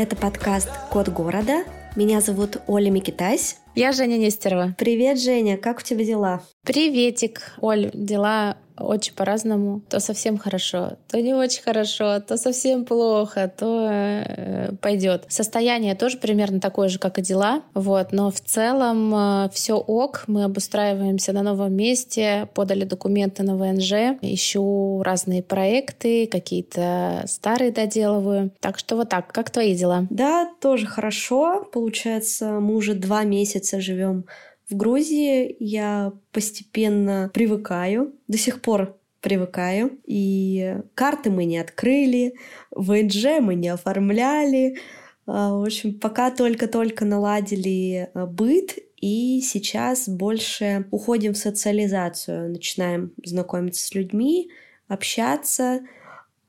Это подкаст «Код города». Меня зовут Оля Микитась. Я Женя Нестерова. Привет, Женя, как у тебя дела? Приветик, Оль, дела очень по-разному. То совсем хорошо, то не очень хорошо, то совсем плохо, то э, пойдет. Состояние тоже примерно такое же, как и дела. Вот, но в целом э, все ок. Мы обустраиваемся на новом месте, подали документы на ВНЖ, ищу разные проекты, какие-то старые доделываю. Так что вот так. Как твои дела? Да, тоже хорошо. Получается, мы уже два месяца живем в Грузии я постепенно привыкаю, до сих пор привыкаю. И карты мы не открыли, ВНЖ мы не оформляли. А, в общем, пока только-только наладили а, быт, и сейчас больше уходим в социализацию, начинаем знакомиться с людьми, общаться.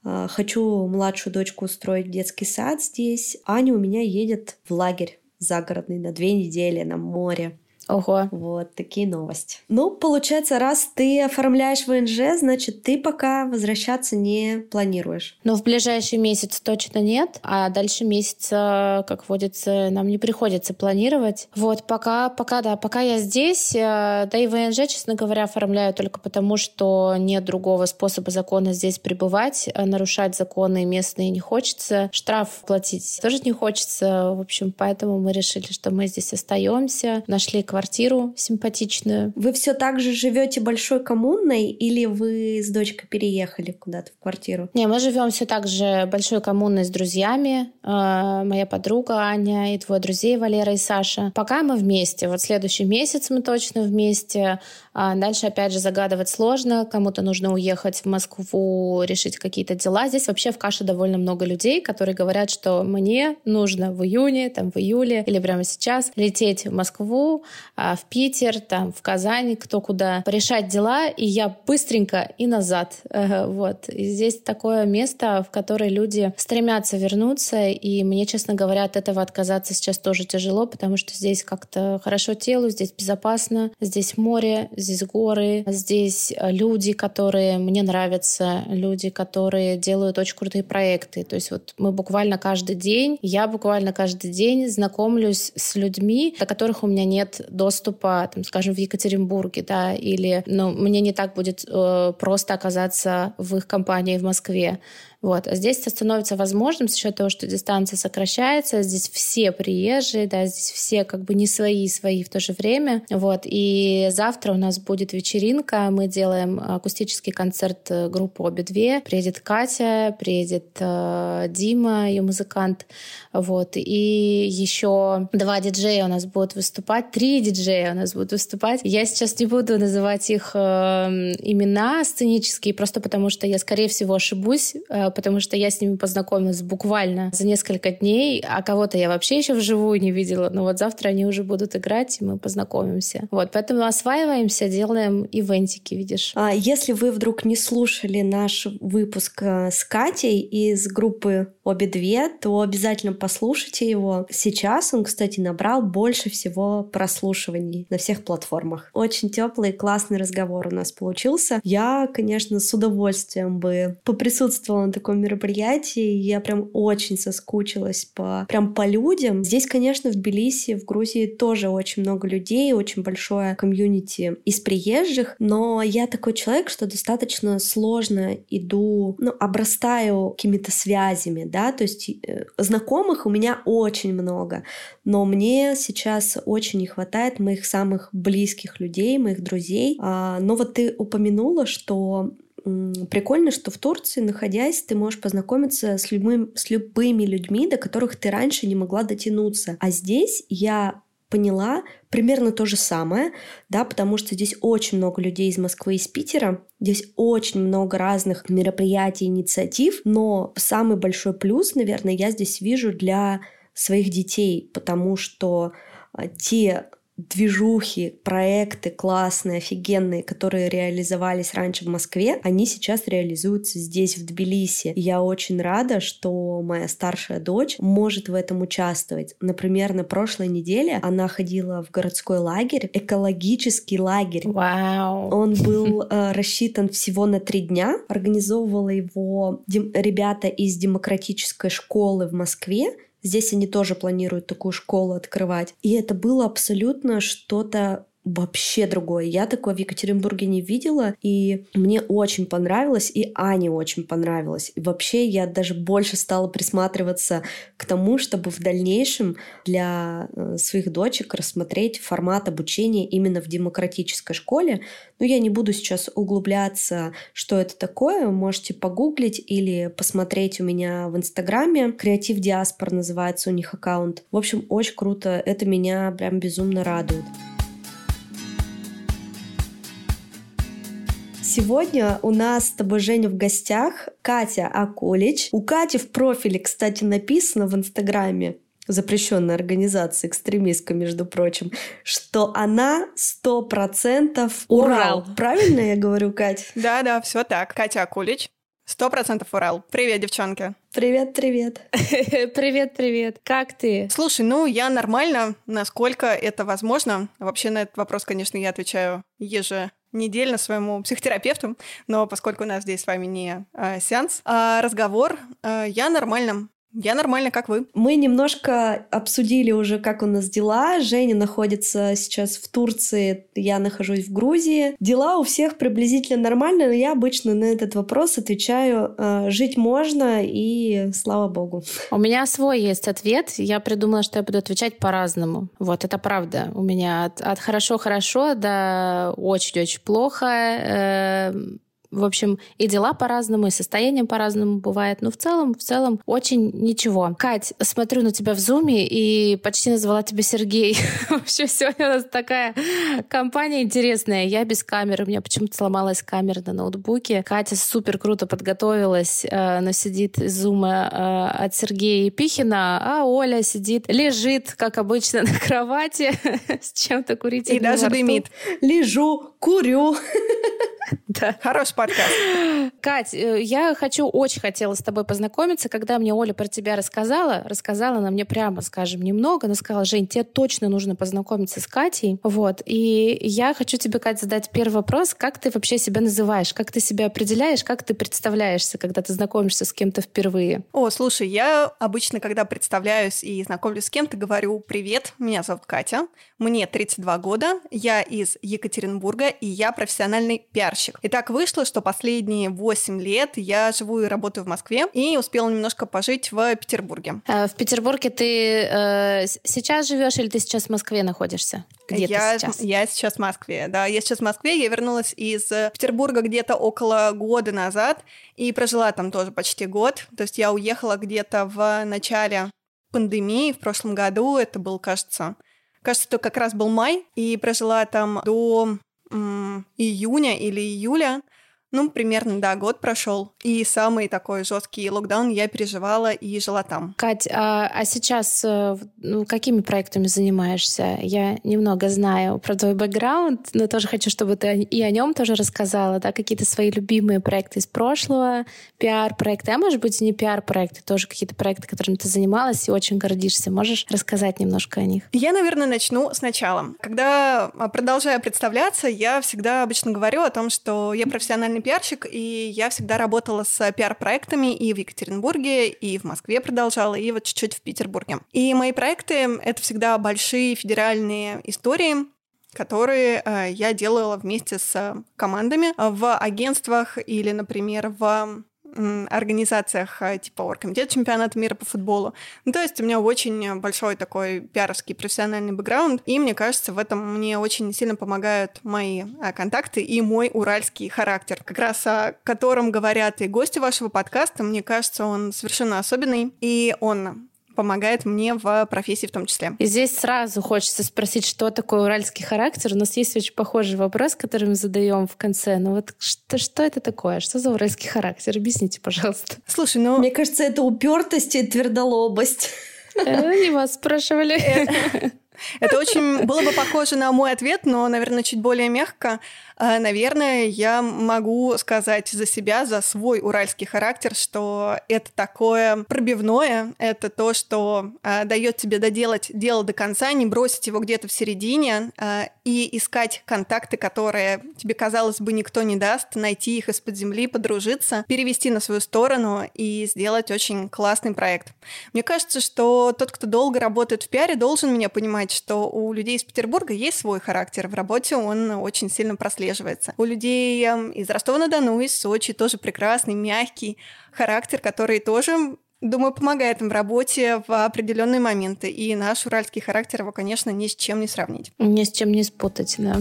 А, хочу младшую дочку устроить в детский сад здесь. Аня у меня едет в лагерь загородный на две недели на море. Ого. Вот такие новости. Ну, получается, раз ты оформляешь ВНЖ, значит, ты пока возвращаться не планируешь. Ну, в ближайший месяц точно нет, а дальше месяца, как водится, нам не приходится планировать. Вот, пока, пока, да, пока я здесь, э, да и ВНЖ, честно говоря, оформляю только потому, что нет другого способа закона здесь пребывать, э, нарушать законы местные не хочется, штраф платить тоже не хочется, в общем, поэтому мы решили, что мы здесь остаемся, нашли квартиру квартиру симпатичную. Вы все так же живете большой коммунной или вы с дочкой переехали куда-то в квартиру? Не, мы живем все так же большой коммунной с друзьями. Э, моя подруга Аня и твой друзей Валера и Саша. Пока мы вместе. Вот следующий месяц мы точно вместе. А дальше, опять же, загадывать сложно. Кому-то нужно уехать в Москву, решить какие-то дела. Здесь вообще в каше довольно много людей, которые говорят, что мне нужно в июне, там, в июле или прямо сейчас лететь в Москву, в Питер, там, в Казань, кто куда, порешать дела, и я быстренько и назад. Вот. И здесь такое место, в которое люди стремятся вернуться, и мне, честно говоря, от этого отказаться сейчас тоже тяжело, потому что здесь как-то хорошо телу, здесь безопасно, здесь море, здесь горы, здесь люди, которые мне нравятся, люди, которые делают очень крутые проекты. То есть вот мы буквально каждый день, я буквально каждый день знакомлюсь с людьми, до которых у меня нет доступа, там, скажем, в Екатеринбурге, да, или ну, мне не так будет э, просто оказаться в их компании в Москве. Вот. А здесь это становится возможным за счет того, что дистанция сокращается, здесь все приезжие, да, здесь все как бы не свои, свои в то же время. Вот. И завтра у нас будет вечеринка, мы делаем акустический концерт э, группы «Обе две». Приедет Катя, приедет э, Дима, ее музыкант. Вот. И еще два диджея у нас будут выступать, три диджея у нас будут выступать. Я сейчас не буду называть их э, имена сценические, просто потому что я, скорее всего, ошибусь, э, потому что я с ними познакомилась буквально за несколько дней, а кого-то я вообще еще вживую не видела. Но вот завтра они уже будут играть, и мы познакомимся. Вот, поэтому осваиваемся, делаем ивентики, видишь. А если вы вдруг не слушали наш выпуск э, с Катей из группы «Обе две», то обязательно послушайте его. Сейчас он, кстати, набрал больше всего прослушиваний на всех платформах. Очень теплый, классный разговор у нас получился. Я, конечно, с удовольствием бы поприсутствовала на таком мероприятии. Я прям очень соскучилась по, прям по людям. Здесь, конечно, в Тбилиси, в Грузии тоже очень много людей, очень большое комьюнити из приезжих, но я такой человек, что достаточно сложно иду, ну, обрастаю какими-то связями, да, то есть э, знакомых у меня очень много, но мне сейчас очень не хватает моих самых близких людей, моих друзей. А, но вот ты упомянула, что прикольно, что в Турции, находясь, ты можешь познакомиться с, любым, с любыми людьми, до которых ты раньше не могла дотянуться. А здесь я поняла примерно то же самое, да, потому что здесь очень много людей из Москвы и из Питера, здесь очень много разных мероприятий, инициатив, но самый большой плюс, наверное, я здесь вижу для своих детей, потому что а, те движухи, проекты классные, офигенные, которые реализовались раньше в Москве, они сейчас реализуются здесь, в Тбилиси. И я очень рада, что моя старшая дочь может в этом участвовать. Например, на прошлой неделе она ходила в городской лагерь, экологический лагерь. Вау! Он был э, рассчитан всего на три дня. Организовывала его ребята из демократической школы в Москве. Здесь они тоже планируют такую школу открывать. И это было абсолютно что-то вообще другое. Я такое в Екатеринбурге не видела, и мне очень понравилось, и Ане очень понравилось. И вообще я даже больше стала присматриваться к тому, чтобы в дальнейшем для э, своих дочек рассмотреть формат обучения именно в демократической школе. Но я не буду сейчас углубляться, что это такое. Можете погуглить или посмотреть у меня в Инстаграме. Креатив Диаспор называется у них аккаунт. В общем, очень круто. Это меня прям безумно радует. Сегодня у нас с тобой, Женя, в гостях Катя Акулич. У Кати в профиле, кстати, написано в Инстаграме запрещенной организации, экстремистка, между прочим, что она сто процентов Урал. Правильно я говорю, Кать? Да-да, все так. Катя Акулич. Сто процентов Урал. Привет, девчонки. Привет, привет. привет, привет. Как ты? Слушай, ну я нормально, насколько это возможно. Вообще на этот вопрос, конечно, я отвечаю еже недельно своему психотерапевту, но поскольку у нас здесь с вами не э, сеанс, а разговор, э, я нормально я нормально, как вы? Мы немножко обсудили уже, как у нас дела. Женя находится сейчас в Турции, я нахожусь в Грузии. Дела у всех приблизительно нормально, но я обычно на этот вопрос отвечаю э, «жить можно» и слава богу. У меня свой есть ответ. Я придумала, что я буду отвечать по-разному. Вот, это правда. У меня от хорошо-хорошо до очень-очень плохо. Э в общем, и дела по-разному, и состояние по-разному бывает. Но в целом, в целом, очень ничего. Кать, смотрю на тебя в зуме и почти назвала тебя Сергей. Вообще сегодня у нас такая компания интересная. Я без камеры. У меня почему-то сломалась камера на ноутбуке. Катя супер круто подготовилась, э, но сидит из зума э, от Сергея Епихина, а Оля сидит, лежит, как обычно, на кровати с чем-то курить. И даже дымит. Лежу, курю. Да. Хороший подкаст. Кать, э, я хочу, очень хотела с тобой познакомиться. Когда мне Оля про тебя рассказала, рассказала она мне прямо, скажем, немного, она сказала, Жень, тебе точно нужно познакомиться с Катей. Вот. И я хочу тебе, Кать, задать первый вопрос. Как ты вообще себя называешь? Как ты себя определяешь? Как ты представляешься, когда ты знакомишься с кем-то впервые? О, слушай, я обычно, когда представляюсь и знакомлюсь с кем-то, говорю «Привет, меня зовут Катя, мне 32 года, я из Екатеринбурга, и я профессиональный пиарщик». И так вышло, что последние 8 лет я живу и работаю в Москве и успела немножко пожить в Петербурге. А в Петербурге ты э, сейчас живешь или ты сейчас в Москве находишься? Где я, ты сейчас? Я сейчас в Москве, да. Я сейчас в Москве. Я вернулась из Петербурга где-то около года назад и прожила там тоже почти год. То есть я уехала где-то в начале пандемии в прошлом году. Это был, кажется, кажется, это как раз был май. И прожила там до м- июня или июля. Ну, примерно, да, год прошел. И самый такой жесткий локдаун я переживала и жила там. Кать, а, а сейчас э, ну, какими проектами занимаешься? Я немного знаю про твой бэкграунд, но тоже хочу, чтобы ты и о нем тоже рассказала, да, какие-то свои любимые проекты из прошлого, пиар-проекты, а может быть, не пиар-проекты, тоже какие-то проекты, которыми ты занималась и очень гордишься. Можешь рассказать немножко о них? Я, наверное, начну сначала. Когда а, продолжаю представляться, я всегда обычно говорю о том, что я профессиональный профессиональный пиарщик, и я всегда работала с пиар-проектами и в Екатеринбурге, и в Москве продолжала, и вот чуть-чуть в Петербурге. И мои проекты — это всегда большие федеральные истории, которые э, я делала вместе с командами в агентствах или, например, в организациях а, типа Оргкомитет чемпионата мира по футболу. Ну, то есть у меня очень большой такой пиаровский профессиональный бэкграунд, и мне кажется, в этом мне очень сильно помогают мои а, контакты и мой уральский характер, как раз о котором говорят и гости вашего подкаста. Мне кажется, он совершенно особенный, и он помогает мне в профессии в том числе. И здесь сразу хочется спросить, что такое уральский характер. У нас есть очень похожий вопрос, который мы задаем в конце. Но вот что, что это такое? Что за уральский характер? Объясните, пожалуйста. Слушай, ну... Мне кажется, это упертость и твердолобость. Э, не вас спрашивали. Это очень было бы похоже на мой ответ, но, наверное, чуть более мягко. А, наверное, я могу сказать за себя, за свой уральский характер, что это такое пробивное, это то, что а, дает тебе доделать дело до конца, не бросить его где-то в середине а, и искать контакты, которые тебе, казалось бы, никто не даст, найти их из-под земли, подружиться, перевести на свою сторону и сделать очень классный проект. Мне кажется, что тот, кто долго работает в пиаре, должен меня понимать, что у людей из Петербурга есть свой характер. В работе он очень сильно прослеживается прослеживается. У людей эм, из Ростова-на-Дону, из Сочи тоже прекрасный, мягкий характер, который тоже Думаю, помогает им в работе в определенные моменты. И наш уральский характер его, конечно, ни с чем не сравнить. Ни с чем не спутать, да.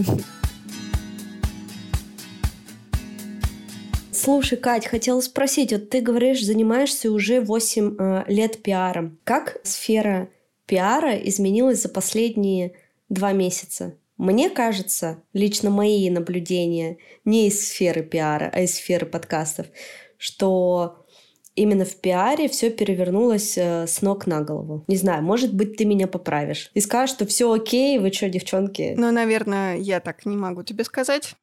Слушай, Кать, хотела спросить, вот ты говоришь, занимаешься уже 8 э, лет пиаром. Как сфера пиара изменилась за последние два месяца? Мне кажется, лично мои наблюдения не из сферы пиара, а из сферы подкастов, что именно в пиаре все перевернулось э, с ног на голову. Не знаю, может быть, ты меня поправишь. И скажешь, что все окей, вы что, девчонки? Ну, наверное, я так не могу тебе сказать.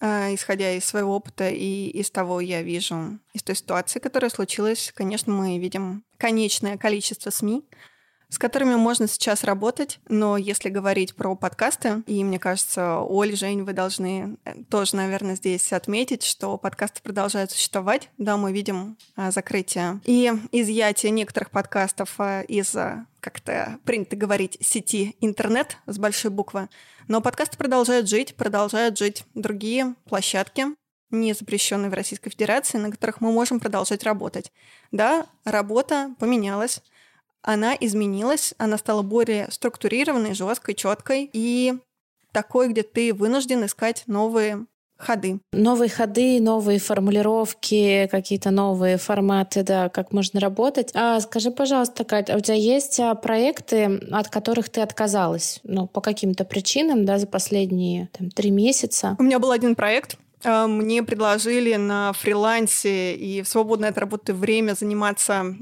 А, исходя из своего опыта и из того, я вижу, из той ситуации, которая случилась, конечно, мы видим конечное количество СМИ, с которыми можно сейчас работать, но если говорить про подкасты, и мне кажется, Оль, Жень, вы должны э, тоже, наверное, здесь отметить, что подкасты продолжают существовать. Да, мы видим а, закрытие и изъятие некоторых подкастов а, из как-то принято говорить, сети интернет с большой буквы. Но подкасты продолжают жить, продолжают жить другие площадки, не запрещенные в Российской Федерации, на которых мы можем продолжать работать. Да, работа поменялась, она изменилась, она стала более структурированной, жесткой, четкой и такой, где ты вынужден искать новые ходы. Новые ходы, новые формулировки, какие-то новые форматы, да, как можно работать. А скажи, пожалуйста, Кать, а у тебя есть а, проекты, от которых ты отказалась, ну, по каким-то причинам, да, за последние там, три месяца? У меня был один проект, а, мне предложили на фрилансе и в свободное от работы время заниматься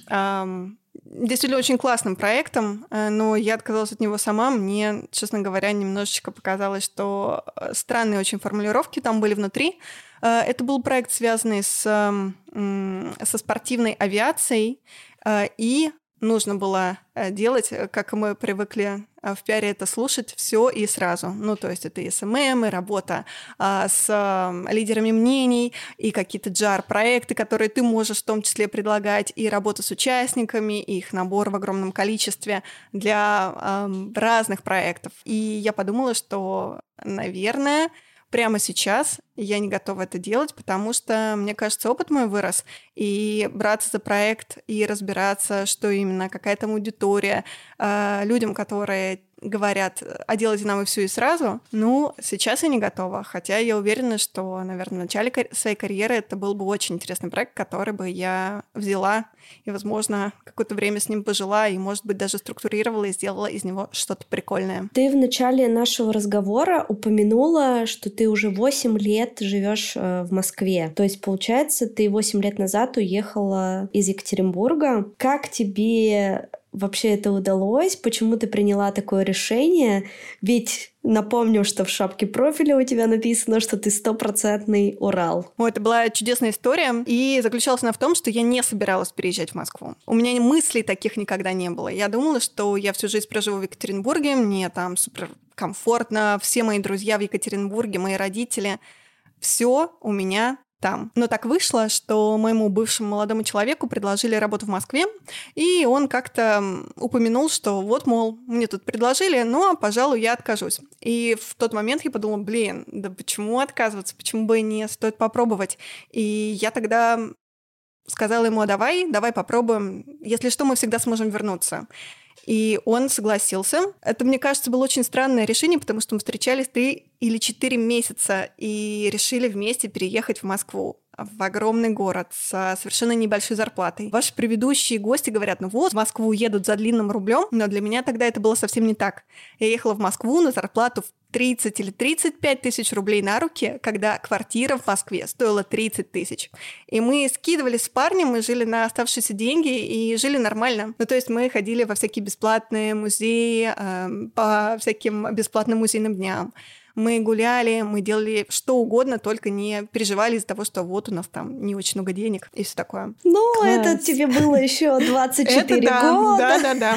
действительно очень классным проектом, э, но я отказалась от него сама. Мне, честно говоря, немножечко показалось, что э, странные очень формулировки там были внутри. Э, это был проект, связанный с, со спортивной авиацией, и нужно было э, делать, э, как мы привыкли э, в пиаре это слушать, все и сразу. Ну, то есть это и SMM, и работа а, с а, лидерами мнений, и какие-то джар-проекты, которые ты можешь в том числе предлагать, и работа с участниками, и их набор в огромном количестве для а, разных проектов. И я подумала, что, наверное, прямо сейчас я не готова это делать, потому что, мне кажется, опыт мой вырос, и браться за проект, и разбираться, что именно, какая там аудитория, э, людям, которые говорят, а делайте нам и все и сразу, ну, сейчас я не готова, хотя я уверена, что, наверное, в начале своей карьеры это был бы очень интересный проект, который бы я взяла и, возможно, какое-то время с ним пожила и, может быть, даже структурировала и сделала из него что-то прикольное. Ты в начале нашего разговора упомянула, что ты уже 8 лет живешь э, в Москве. То есть, получается, ты 8 лет назад уехала из Екатеринбурга. Как тебе вообще это удалось? Почему ты приняла такое решение? Ведь напомню, что в шапке профиля у тебя написано, что ты стопроцентный Урал. О, это была чудесная история, и заключалась она в том, что я не собиралась переезжать в Москву. У меня мыслей таких никогда не было. Я думала, что я всю жизнь проживу в Екатеринбурге, мне там супер комфортно, все мои друзья в Екатеринбурге, мои родители. Все у меня там. Но так вышло, что моему бывшему молодому человеку предложили работу в Москве, и он как-то упомянул, что вот, мол, мне тут предложили, но, пожалуй, я откажусь. И в тот момент я подумала, блин, да почему отказываться, почему бы и не, стоит попробовать. И я тогда сказала ему, «А давай, давай попробуем, если что, мы всегда сможем вернуться. И он согласился. Это, мне кажется, было очень странное решение, потому что мы встречались три или четыре месяца и решили вместе переехать в Москву в огромный город с совершенно небольшой зарплатой. Ваши предыдущие гости говорят, ну вот, в Москву едут за длинным рублем, но для меня тогда это было совсем не так. Я ехала в Москву на зарплату в 30 или 35 тысяч рублей на руки, когда квартира в Москве стоила 30 тысяч. И мы скидывали с парнем, мы жили на оставшиеся деньги и жили нормально. Ну, то есть мы ходили во всякие бесплатные музеи, э, по всяким бесплатным музейным дням мы гуляли, мы делали что угодно, только не переживали из-за того, что вот у нас там не очень много денег и все такое. Ну, Класс. это тебе было еще 24 это да, года. Да, да, да.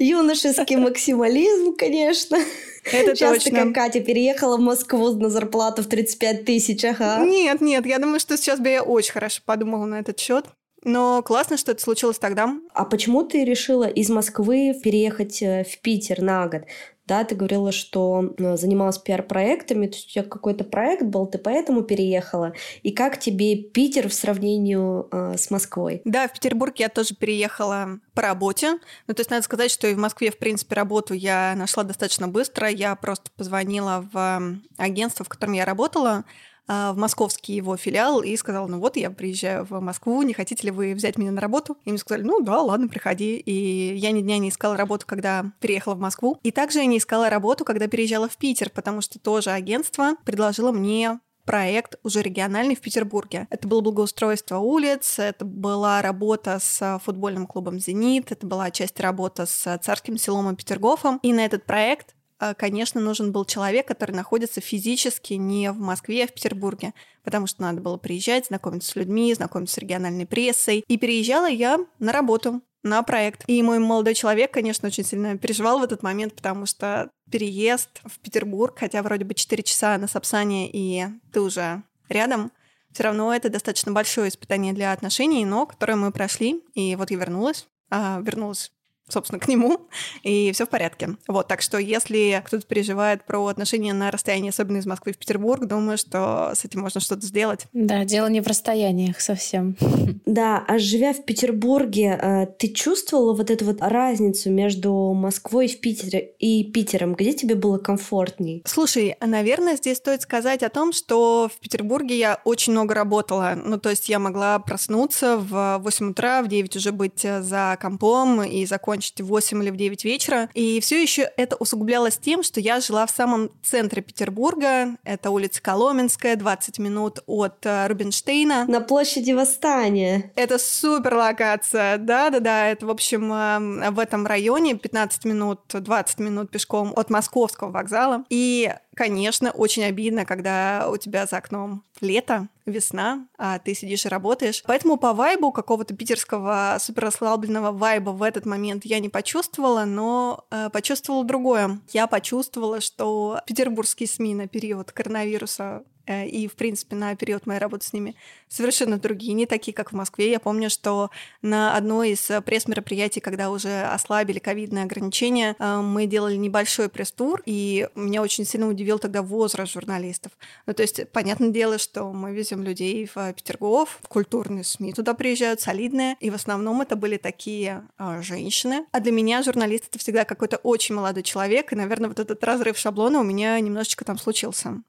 Юношеский максимализм, конечно. Это Сейчас точно. ты как Катя переехала в Москву на зарплату в 35 тысяч, ага. Нет, нет, я думаю, что сейчас бы я очень хорошо подумала на этот счет. Но классно, что это случилось тогда. А почему ты решила из Москвы переехать э, в Питер на год? Да, ты говорила, что э, занималась пиар-проектами, то есть у тебя какой-то проект был, ты поэтому переехала. И как тебе Питер в сравнении э, с Москвой? Да, в Петербург я тоже переехала по работе. Ну, то есть надо сказать, что и в Москве, в принципе, работу я нашла достаточно быстро. Я просто позвонила в агентство, в котором я работала, в московский его филиал и сказала, ну вот, я приезжаю в Москву, не хотите ли вы взять меня на работу? И мне сказали, ну да, ладно, приходи. И я ни дня не искала работу, когда переехала в Москву. И также я не искала работу, когда переезжала в Питер, потому что тоже агентство предложило мне проект уже региональный в Петербурге. Это было благоустройство улиц, это была работа с футбольным клубом «Зенит», это была часть работы с царским селом и Петергофом. И на этот проект а, конечно, нужен был человек, который находится физически не в Москве, а в Петербурге, потому что надо было приезжать, знакомиться с людьми, знакомиться с региональной прессой. И переезжала я на работу, на проект. И мой молодой человек, конечно, очень сильно переживал в этот момент, потому что переезд в Петербург, хотя вроде бы 4 часа на Сапсане, и ты уже рядом, все равно это достаточно большое испытание для отношений, но которое мы прошли. И вот я вернулась, а, вернулась собственно, к нему, и все в порядке. Вот, так что если кто-то переживает про отношения на расстоянии, особенно из Москвы в Петербург, думаю, что с этим можно что-то сделать. Да, дело не в расстояниях совсем. Да, а живя в Петербурге, э, ты чувствовала вот эту вот разницу между Москвой в Питере и Питером? Где тебе было комфортней? Слушай, наверное, здесь стоит сказать о том, что в Петербурге я очень много работала. Ну, то есть я могла проснуться в 8 утра, в 9 уже быть за компом и закончить закончить в 8 или в 9 вечера. И все еще это усугублялось тем, что я жила в самом центре Петербурга. Это улица Коломенская, 20 минут от э, Рубинштейна. На площади Восстания. Это супер локация. Да-да-да, это, в общем, э, в этом районе 15 минут, 20 минут пешком от Московского вокзала. И Конечно, очень обидно, когда у тебя за окном лето, весна, а ты сидишь и работаешь. Поэтому по вайбу какого-то питерского супер расслабленного вайба в этот момент я не почувствовала, но э, почувствовала другое. Я почувствовала, что петербургские СМИ на период коронавируса и, в принципе, на период моей работы с ними совершенно другие, не такие, как в Москве. Я помню, что на одной из э, пресс-мероприятий, когда уже ослабили ковидные ограничения, э, мы делали небольшой пресс-тур, и меня очень сильно удивил тогда возраст журналистов. Ну, то есть, понятное дело, что мы везем людей в Петергоф, культурные СМИ туда приезжают, солидные, и в основном это были такие э, женщины. А для меня журналист — это всегда какой-то очень молодой человек, и, наверное, вот этот разрыв шаблона у меня немножечко там случился.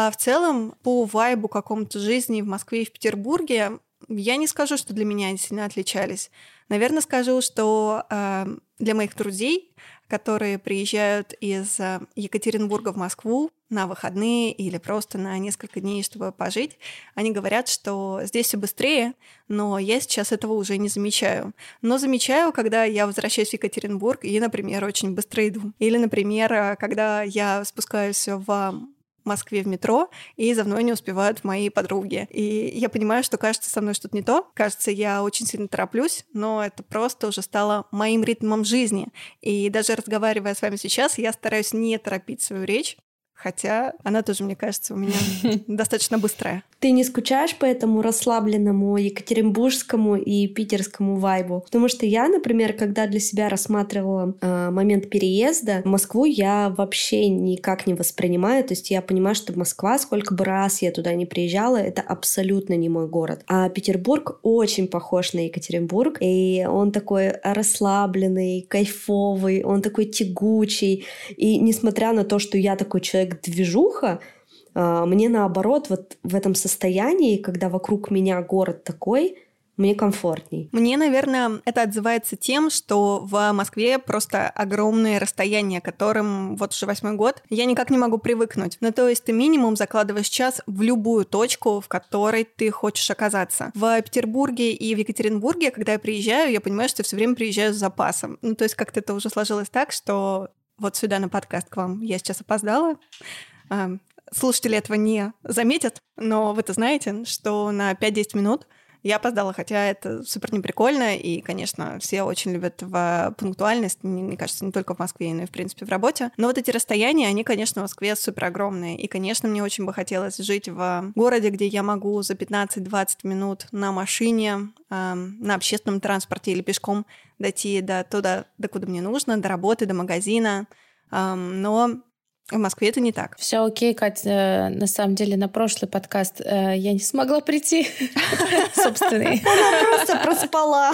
А в целом, по вайбу какому-то жизни в Москве и в Петербурге, я не скажу, что для меня они сильно отличались. Наверное, скажу, что э, для моих друзей, которые приезжают из э, Екатеринбурга в Москву на выходные или просто на несколько дней, чтобы пожить, они говорят, что здесь все быстрее, но я сейчас этого уже не замечаю. Но замечаю, когда я возвращаюсь в Екатеринбург и, например, очень быстро иду. Или, например, э, когда я спускаюсь в Москве в метро, и за мной не успевают мои подруги. И я понимаю, что кажется, со мной что-то не то. Кажется, я очень сильно тороплюсь, но это просто уже стало моим ритмом жизни. И даже разговаривая с вами сейчас, я стараюсь не торопить свою речь, Хотя она тоже, мне кажется, у меня достаточно быстрая. Ты не скучаешь по этому расслабленному екатеринбургскому и питерскому вайбу? Потому что я, например, когда для себя рассматривала э, момент переезда, Москву я вообще никак не воспринимаю. То есть я понимаю, что Москва, сколько бы раз я туда не приезжала, это абсолютно не мой город. А Петербург очень похож на Екатеринбург. И он такой расслабленный, кайфовый, он такой тягучий. И несмотря на то, что я такой человек человек-движуха, а, мне наоборот, вот в этом состоянии, когда вокруг меня город такой, мне комфортней. Мне, наверное, это отзывается тем, что в Москве просто огромные расстояния, которым вот уже восьмой год я никак не могу привыкнуть. Ну, то есть ты минимум закладываешь час в любую точку, в которой ты хочешь оказаться. В Петербурге и в Екатеринбурге, когда я приезжаю, я понимаю, что все время приезжаю с запасом. Ну, то есть как-то это уже сложилось так, что вот сюда на подкаст к вам я сейчас опоздала. Слушатели этого не заметят, но вы-то знаете, что на 5-10 минут я опоздала, хотя это супер неприкольно, и, конечно, все очень любят в пунктуальность, мне кажется, не только в Москве, но и, в принципе, в работе. Но вот эти расстояния, они, конечно, в Москве супер огромные. И, конечно, мне очень бы хотелось жить в городе, где я могу за 15-20 минут на машине, э, на общественном транспорте или пешком дойти до туда, до куда мне нужно, до работы, до магазина. Э, но в Москве это не так. Все окей, Катя. На самом деле, на прошлый подкаст э, я не смогла прийти. Собственный. Она просто проспала.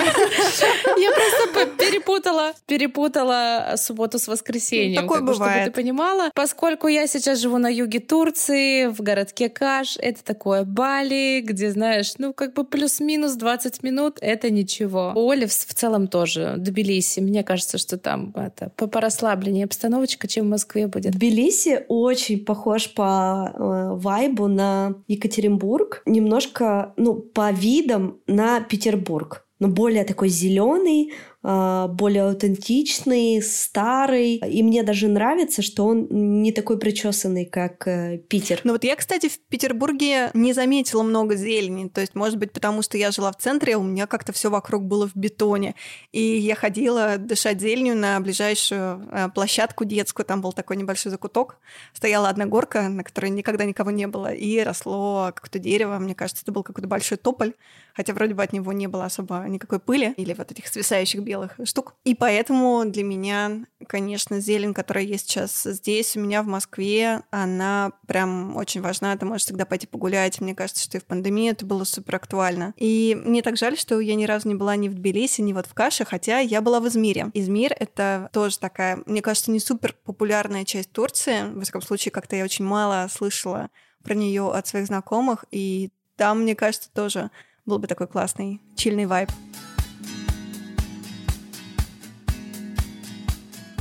Я просто перепутала, перепутала субботу с воскресеньем. Такое бывает. Чтобы ты понимала. Поскольку я сейчас живу на юге Турции, в городке Каш, это такое Бали, где, знаешь, ну, как бы плюс-минус 20 минут, это ничего. У Оли в целом тоже, Тбилиси. Мне кажется, что там это по расслабленнее обстановочка, чем в Москве будет. Тбилиси Тбилиси очень похож по э, вайбу на Екатеринбург, немножко, ну, по видам на Петербург но более такой зеленый, более аутентичный, старый. И мне даже нравится, что он не такой причесанный, как э, Питер. Ну вот я, кстати, в Петербурге не заметила много зелени. То есть, может быть, потому что я жила в центре, у меня как-то все вокруг было в бетоне. И я ходила дышать зеленью на ближайшую э, площадку детскую. Там был такой небольшой закуток. Стояла одна горка, на которой никогда никого не было. И росло какое-то дерево. Мне кажется, это был какой-то большой тополь. Хотя вроде бы от него не было особо никакой пыли или вот этих свисающих белых белых штук. И поэтому для меня, конечно, зелень, которая есть сейчас здесь, у меня в Москве, она прям очень важна. Ты можешь всегда пойти погулять. Мне кажется, что и в пандемии это было супер актуально. И мне так жаль, что я ни разу не была ни в Тбилиси, ни вот в Каше, хотя я была в Измире. Измир — это тоже такая, мне кажется, не супер популярная часть Турции. В всяком случае, как-то я очень мало слышала про нее от своих знакомых, и там, мне кажется, тоже был бы такой классный чильный вайб.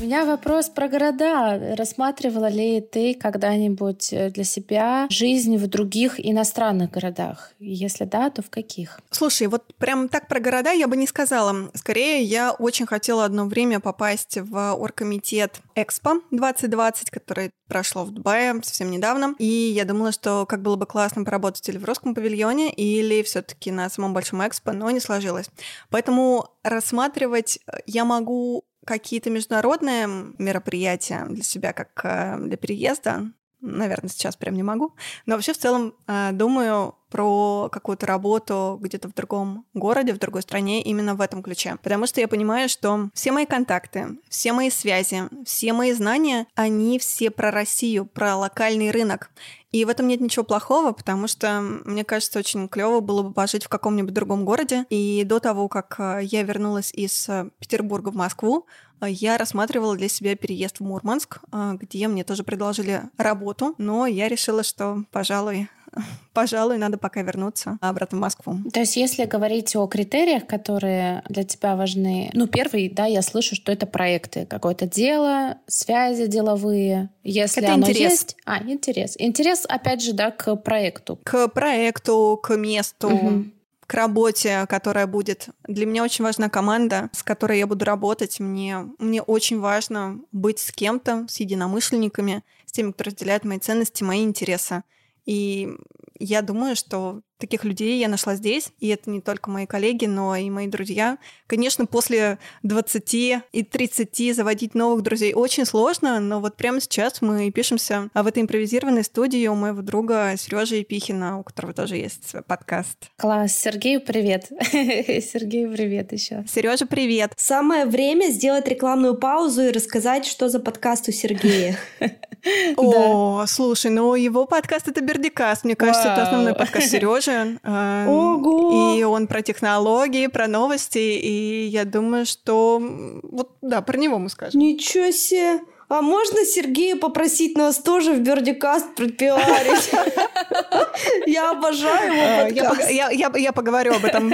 Меня вопрос про города. Рассматривала ли ты когда-нибудь э, для себя жизнь в других иностранных городах? Если да, то в каких? Слушай, вот прям так про города я бы не сказала. Скорее, я очень хотела одно время попасть в оргкомитет Экспо 2020, который прошло в Дубае совсем недавно. И я думала, что как было бы классно поработать или в русском павильоне, или все таки на самом большом Экспо, но не сложилось. Поэтому рассматривать э, я могу какие-то международные мероприятия для себя, как э, для переезда, наверное, сейчас прям не могу. Но вообще в целом э, думаю про какую-то работу где-то в другом городе, в другой стране именно в этом ключе. Потому что я понимаю, что все мои контакты, все мои связи, все мои знания, они все про Россию, про локальный рынок. И в этом нет ничего плохого, потому что, мне кажется, очень клево было бы пожить в каком-нибудь другом городе. И до того, как э, я вернулась из э, Петербурга в Москву, я рассматривала для себя переезд в Мурманск, где мне тоже предложили работу, но я решила, что, пожалуй, пожалуй, надо пока вернуться обратно в Москву. То есть, если говорить о критериях, которые для тебя важны, ну, первый, да, я слышу, что это проекты, какое-то дело, связи деловые. Если это оно интерес. есть... А, интерес. Интерес, опять же, да, к проекту. К проекту, к месту. Угу к работе, которая будет. Для меня очень важна команда, с которой я буду работать. Мне, мне очень важно быть с кем-то, с единомышленниками, с теми, кто разделяет мои ценности, мои интересы. И я думаю, что таких людей я нашла здесь, и это не только мои коллеги, но и мои друзья. Конечно, после 20 и 30 заводить новых друзей очень сложно, но вот прямо сейчас мы пишемся в этой импровизированной студии у моего друга Сережи Епихина, у которого тоже есть подкаст. Класс. Сергею привет. Сергею привет еще. Сережа, привет. Самое время сделать рекламную паузу и рассказать, что за подкаст у Сергея. О, слушай, ну его подкаст это Бердикаст. Мне кажется, это основной подкаст Сережи. Эм, Ого! И он про технологии, про новости. И я думаю, что вот да, про него мы скажем. Ничего себе! А можно Сергея попросить нас тоже в Бердикаст пропиарить? Я обожаю его э. Я поговорю об этом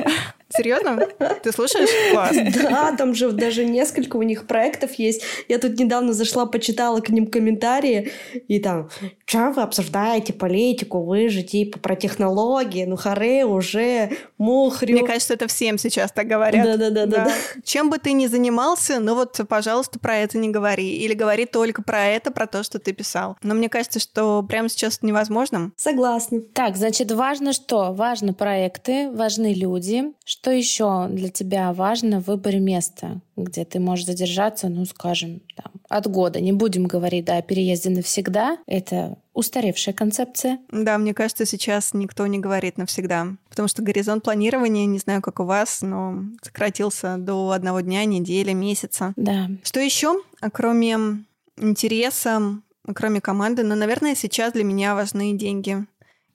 Серьезно? Ты слушаешь? Класс. Да, там же даже несколько у них проектов есть. Я тут недавно зашла, почитала к ним комментарии, и там, что вы обсуждаете политику, вы же типа про технологии, ну харе уже, мухрю. Мне кажется, это всем сейчас так говорят. Да-да-да. да. Чем бы ты ни занимался, ну вот, пожалуйста, про это не говори. Или говори только про это, про то, что ты писал. Но мне кажется, что прямо сейчас это невозможно. Согласна. Так, значит, важно что? Важны проекты, важны люди, что еще для тебя важно в выборе места, где ты можешь задержаться, ну, скажем, там, от года? Не будем говорить да, о переезде навсегда. Это устаревшая концепция. Да, мне кажется, сейчас никто не говорит навсегда. Потому что горизонт планирования, не знаю, как у вас, но сократился до одного дня, недели, месяца. Да. Что еще, кроме интереса, кроме команды, но, наверное, сейчас для меня важны деньги.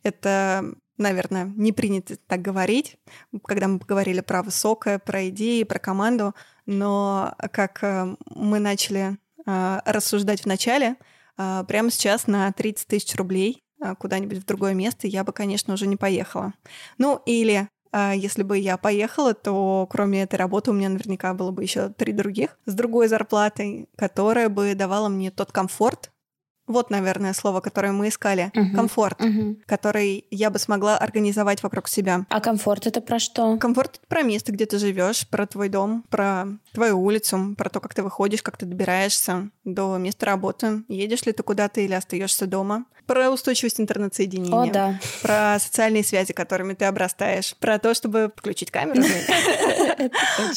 Это наверное, не принято так говорить, когда мы поговорили про высокое, про идеи, про команду, но как э, мы начали э, рассуждать в начале, э, прямо сейчас на 30 тысяч рублей куда-нибудь в другое место я бы, конечно, уже не поехала. Ну, или если бы я поехала, то кроме этой работы у меня наверняка было бы еще три других с другой зарплатой, которая бы давала мне тот комфорт, вот, наверное, слово, которое мы искали. Угу. Комфорт, угу. который я бы смогла организовать вокруг себя. А комфорт это про что? Комфорт это про место, где ты живешь, про твой дом, про твою улицу, про то, как ты выходишь, как ты добираешься до места работы, едешь ли ты куда-то или остаешься дома. Про устойчивость интернет-соединения. О, да. Про социальные связи, которыми ты обрастаешь. Про то, чтобы включить камеру.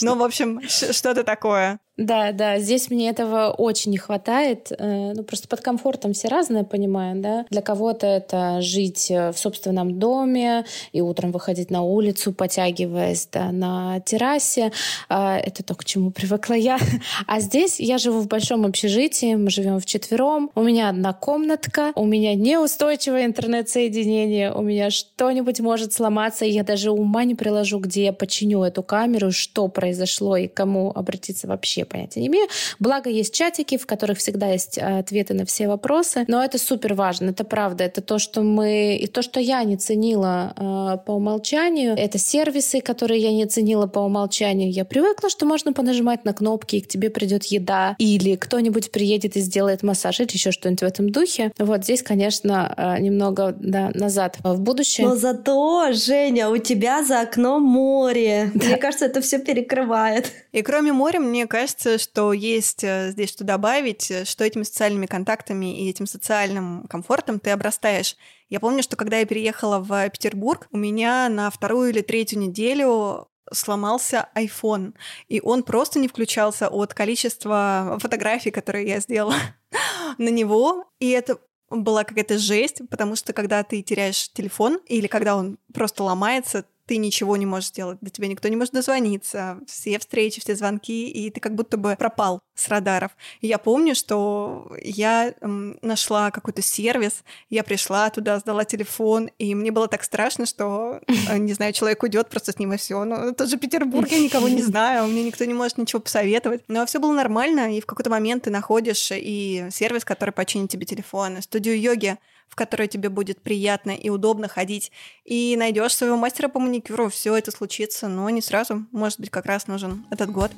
Ну, в общем, что-то такое. Да, да, здесь мне этого очень не хватает. Э, ну, просто под комфортом все разное, понимаю, да. Для кого-то это жить э, в собственном доме и утром выходить на улицу, потягиваясь да, на террасе. А, это то, к чему привыкла я. А здесь я живу в большом общежитии, мы живем вчетвером. У меня одна комнатка, у меня неустойчивое интернет-соединение, у меня что-нибудь может сломаться, и я даже ума не приложу, где я починю эту камеру, что произошло и кому обратиться вообще понятия не имею. Благо есть чатики, в которых всегда есть э, ответы на все вопросы, но это супер важно, это правда, это то, что мы и то, что я не ценила э, по умолчанию, это сервисы, которые я не ценила по умолчанию. Я привыкла, что можно понажимать на кнопки, и к тебе придет еда, или кто-нибудь приедет и сделает массаж, или еще что-нибудь в этом духе. Вот здесь, конечно, э, немного да, назад в будущее. Но зато, Женя, у тебя за окном море. Да. Мне кажется, это все перекрывает. И кроме моря, мне кажется, кажется, что есть э, здесь что добавить, э, что этими социальными контактами и этим социальным комфортом ты обрастаешь. Я помню, что когда я переехала в Петербург, у меня на вторую или третью неделю сломался iPhone, и он просто не включался от количества фотографий, которые я сделала на него, и это была какая-то жесть, потому что когда ты теряешь телефон или когда он просто ломается, ты ничего не можешь сделать, до тебя никто не может дозвониться, все встречи, все звонки, и ты как будто бы пропал с радаров. И я помню, что я нашла какой-то сервис, я пришла туда, сдала телефон, и мне было так страшно, что, э, не знаю, человек уйдет просто с ним и все. Ну, это же Петербург, я никого не знаю, мне никто не может ничего посоветовать. Но все было нормально, и в какой-то момент ты находишь и сервис, который починит тебе телефон, студию йоги, в которой тебе будет приятно и удобно ходить, и найдешь своего мастера по маникюру, все это случится, но не сразу. Может быть, как раз нужен этот год.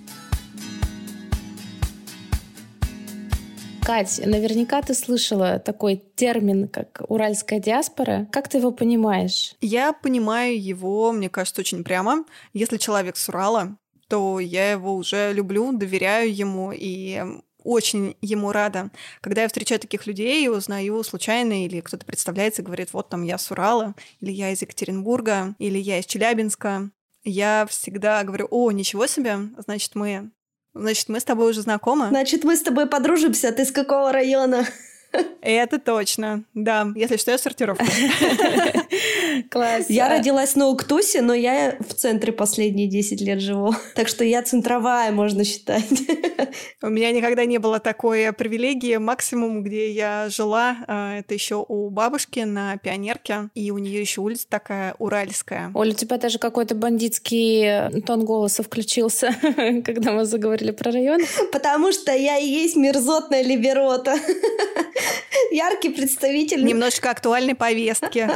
Кать, наверняка ты слышала такой термин, как уральская диаспора. Как ты его понимаешь? Я понимаю его, мне кажется, очень прямо. Если человек с Урала, то я его уже люблю, доверяю ему, и очень ему рада. Когда я встречаю таких людей и узнаю случайно, или кто-то представляется и говорит, вот там я с Урала, или я из Екатеринбурга, или я из Челябинска, я всегда говорю, о, ничего себе, значит, мы Значит, мы с тобой уже знакомы. Значит, мы с тобой подружимся. Ты с какого района? Это точно, да. Если что, я сортировка. Класс. Я родилась на Уктусе, но я в центре последние 10 лет живу. Так что я центровая, можно считать. У меня никогда не было такой привилегии. Максимум, где я жила, а, это еще у бабушки на Пионерке. И у нее еще улица такая уральская. Оля, у тебя даже какой-то бандитский тон голоса включился, когда мы заговорили про район. Потому что я и есть мерзотная либерота яркий представитель. Немножечко актуальной повестки.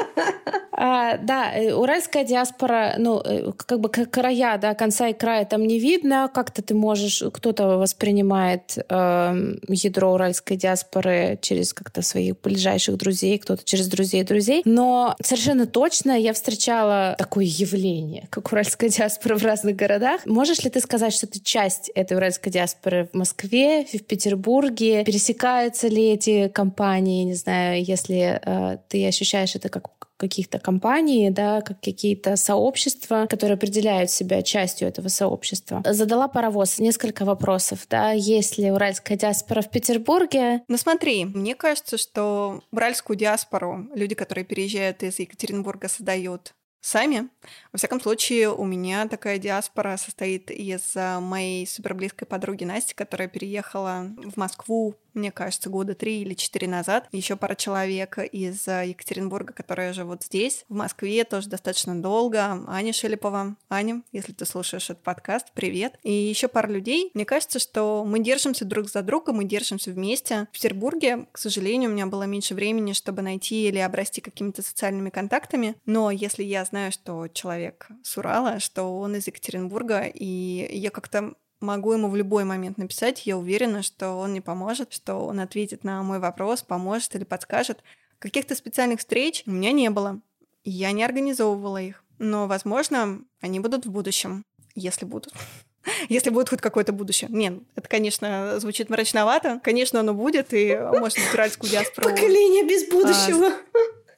А, да, э, уральская диаспора, ну, э, как бы края, да, конца и края там не видно. Как-то ты можешь, кто-то воспринимает э, ядро уральской диаспоры через как-то своих ближайших друзей, кто-то через друзей друзей. Но совершенно точно я встречала такое явление, как уральская диаспора в разных городах. Можешь ли ты сказать, что ты часть этой уральской диаспоры в Москве, в Петербурге? Пересекаются ли эти компании? Не знаю, если э, ты ощущаешь это как каких-то компаний, да, как какие-то сообщества, которые определяют себя частью этого сообщества. Задала паровоз несколько вопросов, да, есть ли уральская диаспора в Петербурге? Ну смотри, мне кажется, что уральскую диаспору люди, которые переезжают из Екатеринбурга, создают сами. Во всяком случае, у меня такая диаспора состоит из моей суперблизкой подруги Насти, которая переехала в Москву мне кажется, года три или четыре назад. Еще пара человек из э, Екатеринбурга, которые живут здесь, в Москве, тоже достаточно долго. Аня Шелепова. Аня, если ты слушаешь этот подкаст, привет. И еще пара людей. Мне кажется, что мы держимся друг за друга, мы держимся вместе. В Петербурге, к сожалению, у меня было меньше времени, чтобы найти или обрасти какими-то социальными контактами. Но если я знаю, что человек с Урала, что он из Екатеринбурга, и я как-то могу ему в любой момент написать, я уверена, что он мне поможет, что он ответит на мой вопрос, поможет или подскажет. Каких-то специальных встреч у меня не было. Я не организовывала их. Но, возможно, они будут в будущем, если будут. Если будет хоть какое-то будущее. Нет, это, конечно, звучит мрачновато. Конечно, оно будет, и может быть уральскую диаспору... Поколение без будущего.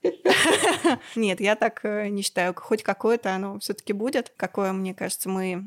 Нет, я так э, не считаю. Хоть какое-то оно все таки будет. Какое, мне кажется, мы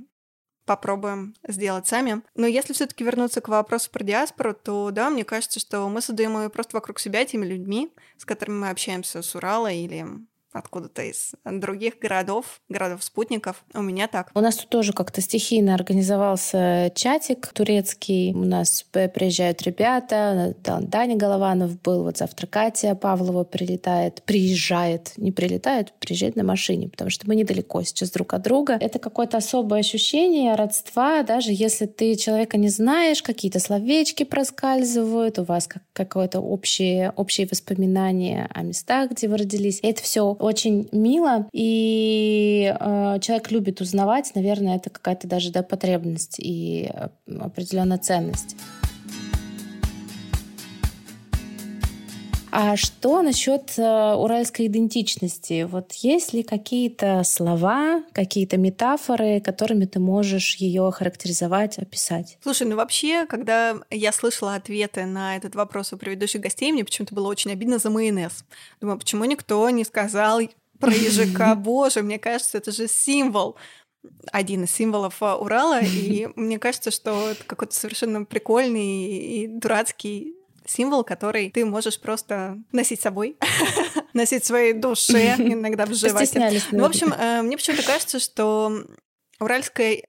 попробуем сделать сами. Но если все-таки вернуться к вопросу про диаспору, то да, мне кажется, что мы создаем ее просто вокруг себя теми людьми, с которыми мы общаемся с Урала или откуда-то из других городов, городов-спутников. У меня так. У нас тут тоже как-то стихийно организовался чатик турецкий. У нас приезжают ребята. Даня Голованов был, вот завтра Катя Павлова прилетает, приезжает, не прилетает, приезжает на машине, потому что мы недалеко сейчас друг от друга. Это какое-то особое ощущение родства, даже если ты человека не знаешь, какие-то словечки проскальзывают, у вас как какое-то общее, общее воспоминание о местах, где вы родились. И это все очень мило, и э, человек любит узнавать, наверное, это какая-то даже да, потребность и э, определенная ценность. А что насчет э, уральской идентичности? Вот есть ли какие-то слова, какие-то метафоры, которыми ты можешь ее характеризовать, описать? Слушай, ну вообще, когда я слышала ответы на этот вопрос у предыдущих гостей, мне почему-то было очень обидно за майонез. Думаю, почему никто не сказал про ежика? Боже, мне кажется, это же символ один из символов э, Урала, и мне кажется, что это какой-то совершенно прикольный и дурацкий символ, который ты можешь просто носить с собой, носить в своей душе, иногда в животе. Ну, в общем, э, мне почему-то кажется, что уральская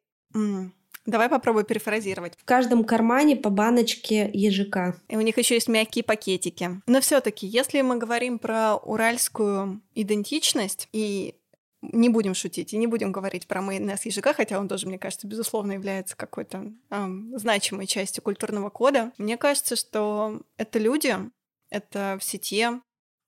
Давай попробую перефразировать. В каждом кармане по баночке ежика. И у них еще есть мягкие пакетики. Но все-таки, если мы говорим про уральскую идентичность и не будем шутить и не будем говорить про майонез ежика, хотя он тоже, мне кажется, безусловно является какой-то эм, значимой частью культурного кода. Мне кажется, что это люди, это все те,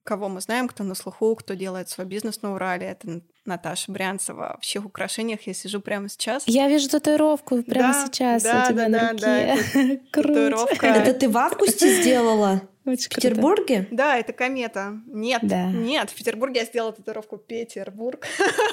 кого мы знаем, кто на слуху, кто делает свой бизнес на Урале. Это Наташа Брянцева. В чьих украшениях я сижу прямо сейчас. Я вижу татуировку прямо да, сейчас да, у тебя да, на руке. Да, да. Круто. Это ты в августе сделала? Очень в Петербурге? Круто. Да, это комета. Нет, да. нет, в Петербурге я сделала татуировку Петербург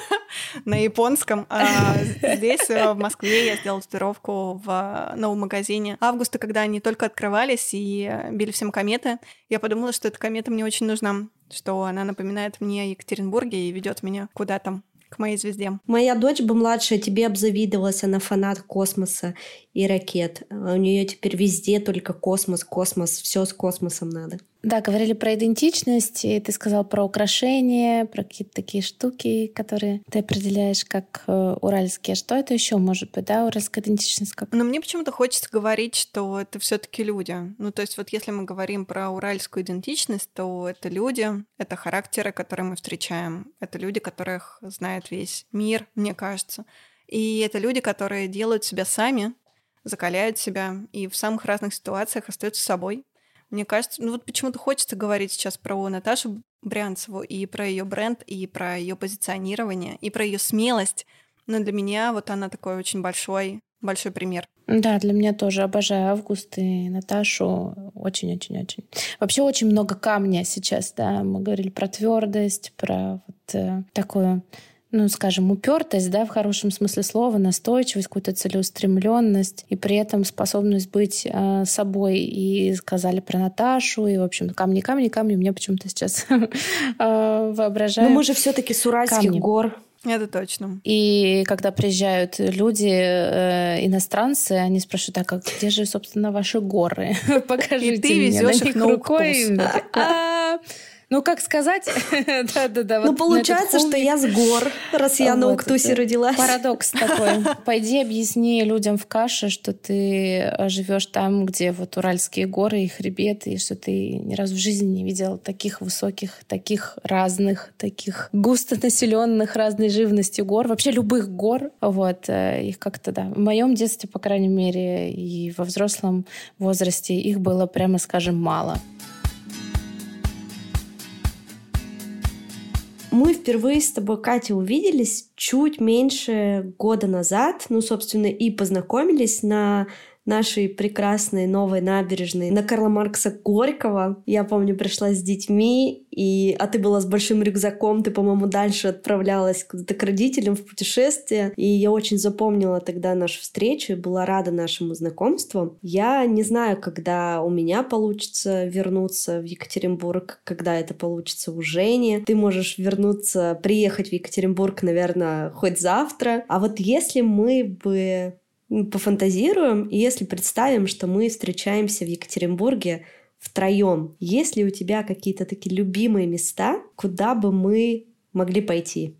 на японском. А здесь, э, в Москве, я сделала татуировку в новом магазине августа, когда они только открывались и били всем кометы. Я подумала, что эта комета мне очень нужна, что она напоминает мне о Екатеринбурге и ведет меня куда-то к моей звезде. Моя дочь бы младшая тебе обзавидовалась, она фанат космоса и ракет. А у нее теперь везде только космос, космос, все с космосом надо. Да, говорили про идентичность, и ты сказал про украшения, про какие-то такие штуки, которые ты определяешь как э, уральские. Что это еще может быть, да, уральская идентичность? Как? Но мне почему-то хочется говорить, что это все-таки люди. Ну, то есть вот если мы говорим про уральскую идентичность, то это люди, это характеры, которые мы встречаем, это люди, которых знает весь мир, мне кажется. И это люди, которые делают себя сами, закаляют себя и в самых разных ситуациях остаются собой. Мне кажется, ну вот почему-то хочется говорить сейчас про Наташу Брянцеву, и про ее бренд, и про ее позиционирование, и про ее смелость. Но для меня вот она такой очень большой, большой пример. Да, для меня тоже обожаю Август и Наташу. Очень-очень-очень. Вообще очень много камня сейчас, да. Мы говорили про твердость, про вот э, такую ну, скажем, упертость, да, в хорошем смысле слова, настойчивость, какую-то целеустремленность и при этом способность быть э, собой. И сказали про Наташу, и, в общем, камни, камни, камни. Мне почему-то сейчас э, воображаю. Но мы же все-таки с Уральских камни. гор. Это точно. И когда приезжают люди, э, иностранцы, они спрашивают, так, а где же, собственно, ваши горы? Покажите и ты мне на них рукой. Ну, как сказать? Да-да-да. Ну, получается, что я с гор, раз я на Уктусе родилась. Парадокс такой. Пойди объясни людям в каше, что ты э, живешь там, где вот Уральские горы и хребет, и что ты ни разу в жизни не видел таких высоких, таких разных, таких густонаселенных разной живности гор, вообще любых гор. Вот. Э, их как-то, да. В моем детстве, по крайней мере, и во взрослом возрасте их было, прямо скажем, мало. Мы впервые с тобой, Катя, увиделись чуть меньше года назад, ну, собственно, и познакомились на нашей прекрасной новой набережной на Карла Маркса Горького. Я помню, пришла с детьми, и... а ты была с большим рюкзаком, ты, по-моему, дальше отправлялась куда-то к родителям в путешествие. И я очень запомнила тогда нашу встречу и была рада нашему знакомству. Я не знаю, когда у меня получится вернуться в Екатеринбург, когда это получится у Жени. Ты можешь вернуться, приехать в Екатеринбург, наверное, хоть завтра. А вот если мы бы пофантазируем, и если представим, что мы встречаемся в Екатеринбурге втроем, есть ли у тебя какие-то такие любимые места, куда бы мы могли пойти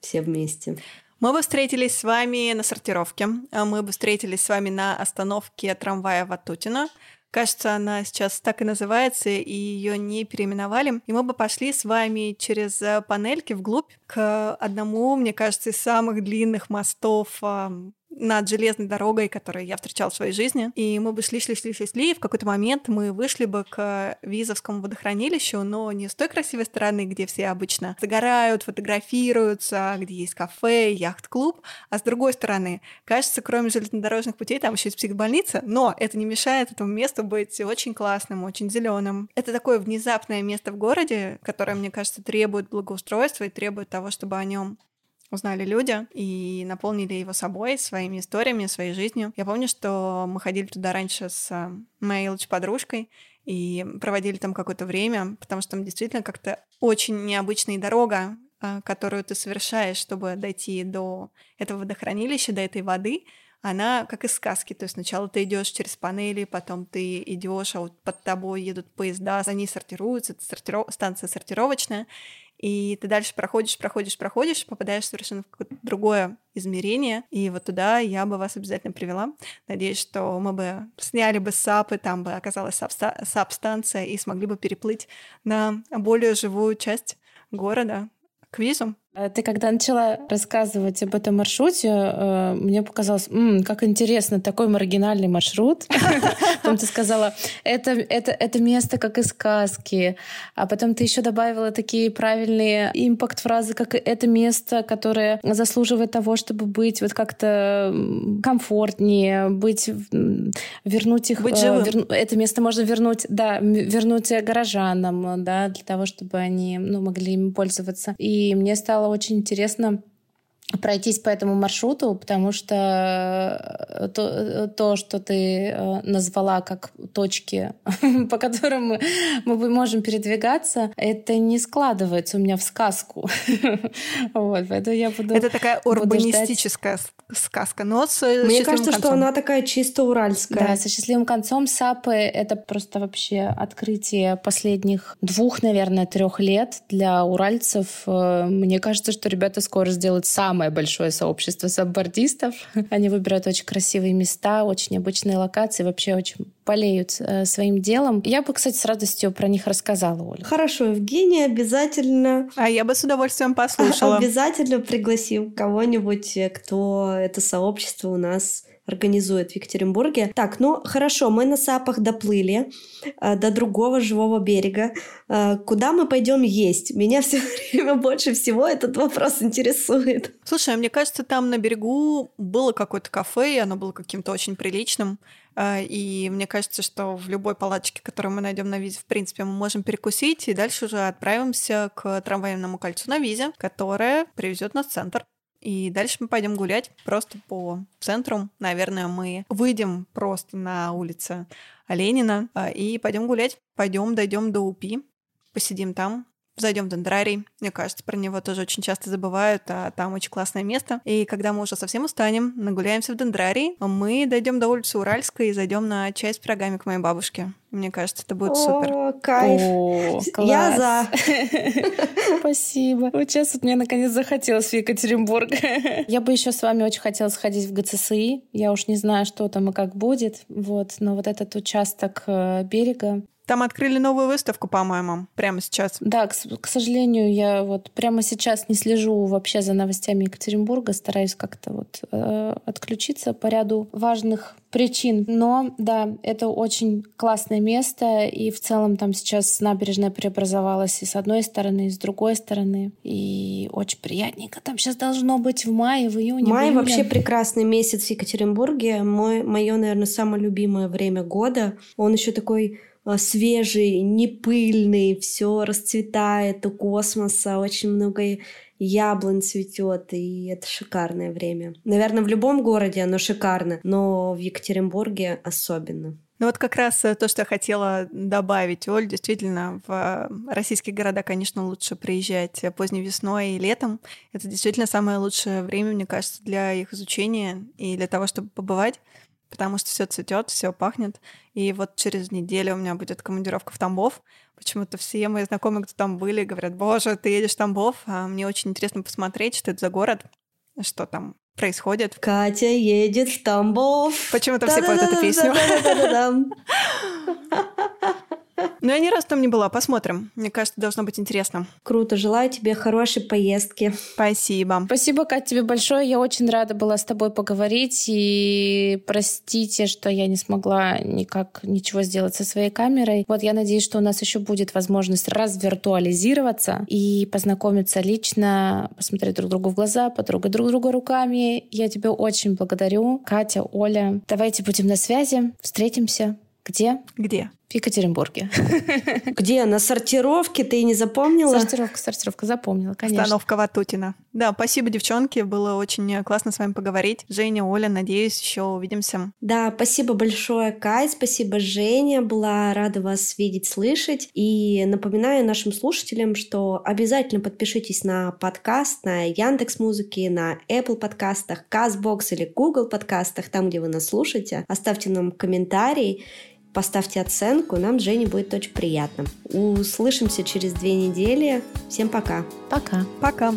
все вместе? Мы бы встретились с вами на сортировке, мы бы встретились с вами на остановке трамвая Ватутина. Кажется, она сейчас так и называется, и ее не переименовали. И мы бы пошли с вами через э, панельки вглубь к одному, мне кажется, из самых длинных мостов над железной дорогой, которую я встречала в своей жизни. И мы бы шли, шли, шли, шли, шли, и в какой-то момент мы вышли бы к Визовскому водохранилищу, но не с той красивой стороны, где все обычно загорают, фотографируются, где есть кафе, яхт-клуб, а с другой стороны, кажется, кроме железнодорожных путей, там еще есть психбольница, но это не мешает этому месту быть очень классным, очень зеленым. Это такое внезапное место в городе, которое, мне кажется, требует благоустройства и требует того, чтобы о нем узнали люди и наполнили его собой, своими историями, своей жизнью. Я помню, что мы ходили туда раньше с э, моей лучшей подружкой и проводили там какое-то время, потому что там действительно как-то очень необычная дорога, э, которую ты совершаешь, чтобы дойти до этого водохранилища, до этой воды, она как из сказки. То есть сначала ты идешь через панели, потом ты идешь, а вот под тобой едут поезда, они сортируются, это сортиров... станция сортировочная, и ты дальше проходишь, проходишь, проходишь, попадаешь совершенно в какое-то другое измерение, и вот туда я бы вас обязательно привела. Надеюсь, что мы бы сняли бы САПы, там бы оказалась САП-станция, и смогли бы переплыть на более живую часть города к визу. Э, ты когда начала рассказывать об этом маршруте, э, мне показалось, М, как интересно, такой маргинальный маршрут. Потом ты сказала, это, это, это место как из сказки. А потом ты еще добавила такие правильные импакт-фразы, как это место, которое заслуживает того, чтобы быть вот как-то комфортнее, быть, вернуть их... Быть живым. Вер, это место можно вернуть, да, вернуть горожанам, да, для того, чтобы они ну, могли им пользоваться. И мне стало стало очень интересно пройтись по этому маршруту, потому что э, то, э, то что ты э, назвала как точки, по которым мы, мы можем передвигаться, это не складывается у меня в сказку. вот, поэтому я буду Это такая урбанистическая сказка, но с Мне кажется, концом. что она такая чисто уральская. Да, со счастливым концом Сапы — это просто вообще открытие последних двух, наверное, трех лет для уральцев. Мне кажется, что ребята скоро сделают самое большое сообщество саббордистов. Они выбирают очень красивые места, очень необычные локации, вообще очень болеют э, своим делом. Я бы, кстати, с радостью про них рассказала, Оля. Хорошо, Евгения, обязательно... А я бы с удовольствием послушала. Обязательно пригласим кого-нибудь, кто это сообщество у нас организует в Екатеринбурге. Так, ну хорошо, мы на САПах доплыли э, до другого живого берега. Э, куда мы пойдем есть? Меня все время больше всего этот вопрос интересует. Слушай, а мне кажется, там на берегу было какое-то кафе, и оно было каким-то очень приличным. Э, и мне кажется, что в любой палаточке, которую мы найдем на визе, в принципе, мы можем перекусить, и дальше уже отправимся к трамвайному кольцу на визе, которое привезет нас в центр. И дальше мы пойдем гулять просто по центру. Наверное, мы выйдем просто на улице Ленина а, и пойдем гулять. Пойдем, дойдем до УПИ, посидим там, Зайдем в Дендрарий. Мне кажется, про него тоже очень часто забывают, а там очень классное место. И когда мы уже совсем устанем, нагуляемся в Дендрарий, мы дойдем до улицы Уральской и зайдем на чай с пирогами к моей бабушке. Мне кажется, это будет супер. О, кайф. О, Я за. Спасибо. Вот сейчас вот мне наконец захотелось в Екатеринбург. Я бы еще с вами очень хотела сходить в ГЦСИ. Я уж не знаю, что там и как будет. Вот. Но вот этот участок э, берега там открыли новую выставку, по-моему, прямо сейчас. Да, к, к сожалению, я вот прямо сейчас не слежу вообще за новостями Екатеринбурга, стараюсь как-то вот э, отключиться по ряду важных причин. Но да, это очень классное место, и в целом там сейчас набережная преобразовалась и с одной стороны, и с другой стороны. И очень приятненько. Там сейчас должно быть в мае, в июне. Май в вообще прекрасный месяц в Екатеринбурге. Мой, мое, наверное, самое любимое время года. Он еще такой свежий, не пыльный, все расцветает у космоса, очень много яблонь цветет, и это шикарное время. Наверное, в любом городе оно шикарно, но в Екатеринбурге особенно. Ну вот как раз э, то, что я хотела добавить, Оль, действительно, в э, российские города, конечно, лучше приезжать поздней весной и летом. Это действительно самое лучшее время, мне кажется, для их изучения и для того, чтобы побывать потому что все цветет, все пахнет. И вот через неделю у меня будет командировка в Тамбов. Почему-то все мои знакомые, кто там были, говорят, боже, ты едешь в Тамбов, а мне очень интересно посмотреть, что это за город, что там происходит. Катя едет в Тамбов. Почему-то все поют эту песню. Но я ни раз там не была, посмотрим. Мне кажется, должно быть интересно. Круто, желаю тебе хорошей поездки. Спасибо. Спасибо, Катя, тебе большое. Я очень рада была с тобой поговорить. И простите, что я не смогла никак ничего сделать со своей камерой. Вот я надеюсь, что у нас еще будет возможность развиртуализироваться и познакомиться лично, посмотреть друг другу в глаза, потрогать друг друга руками. Я тебе очень благодарю. Катя, Оля, давайте будем на связи. Встретимся. Где? Где? В Екатеринбурге. Где? На сортировке? Ты не запомнила? Сортировка, сортировка. Запомнила, конечно. Остановка Ватутина. Да, спасибо, девчонки. Было очень классно с вами поговорить. Женя, Оля, надеюсь, еще увидимся. Да, спасибо большое, Кай. Спасибо, Женя. Была рада вас видеть, слышать. И напоминаю нашим слушателям, что обязательно подпишитесь на подкаст на Яндекс Музыке, на Apple подкастах, Казбокс или Google подкастах, там, где вы нас слушаете. Оставьте нам комментарий поставьте оценку, нам с Женей будет очень приятно. Услышимся через две недели. Всем пока. Пока. Пока.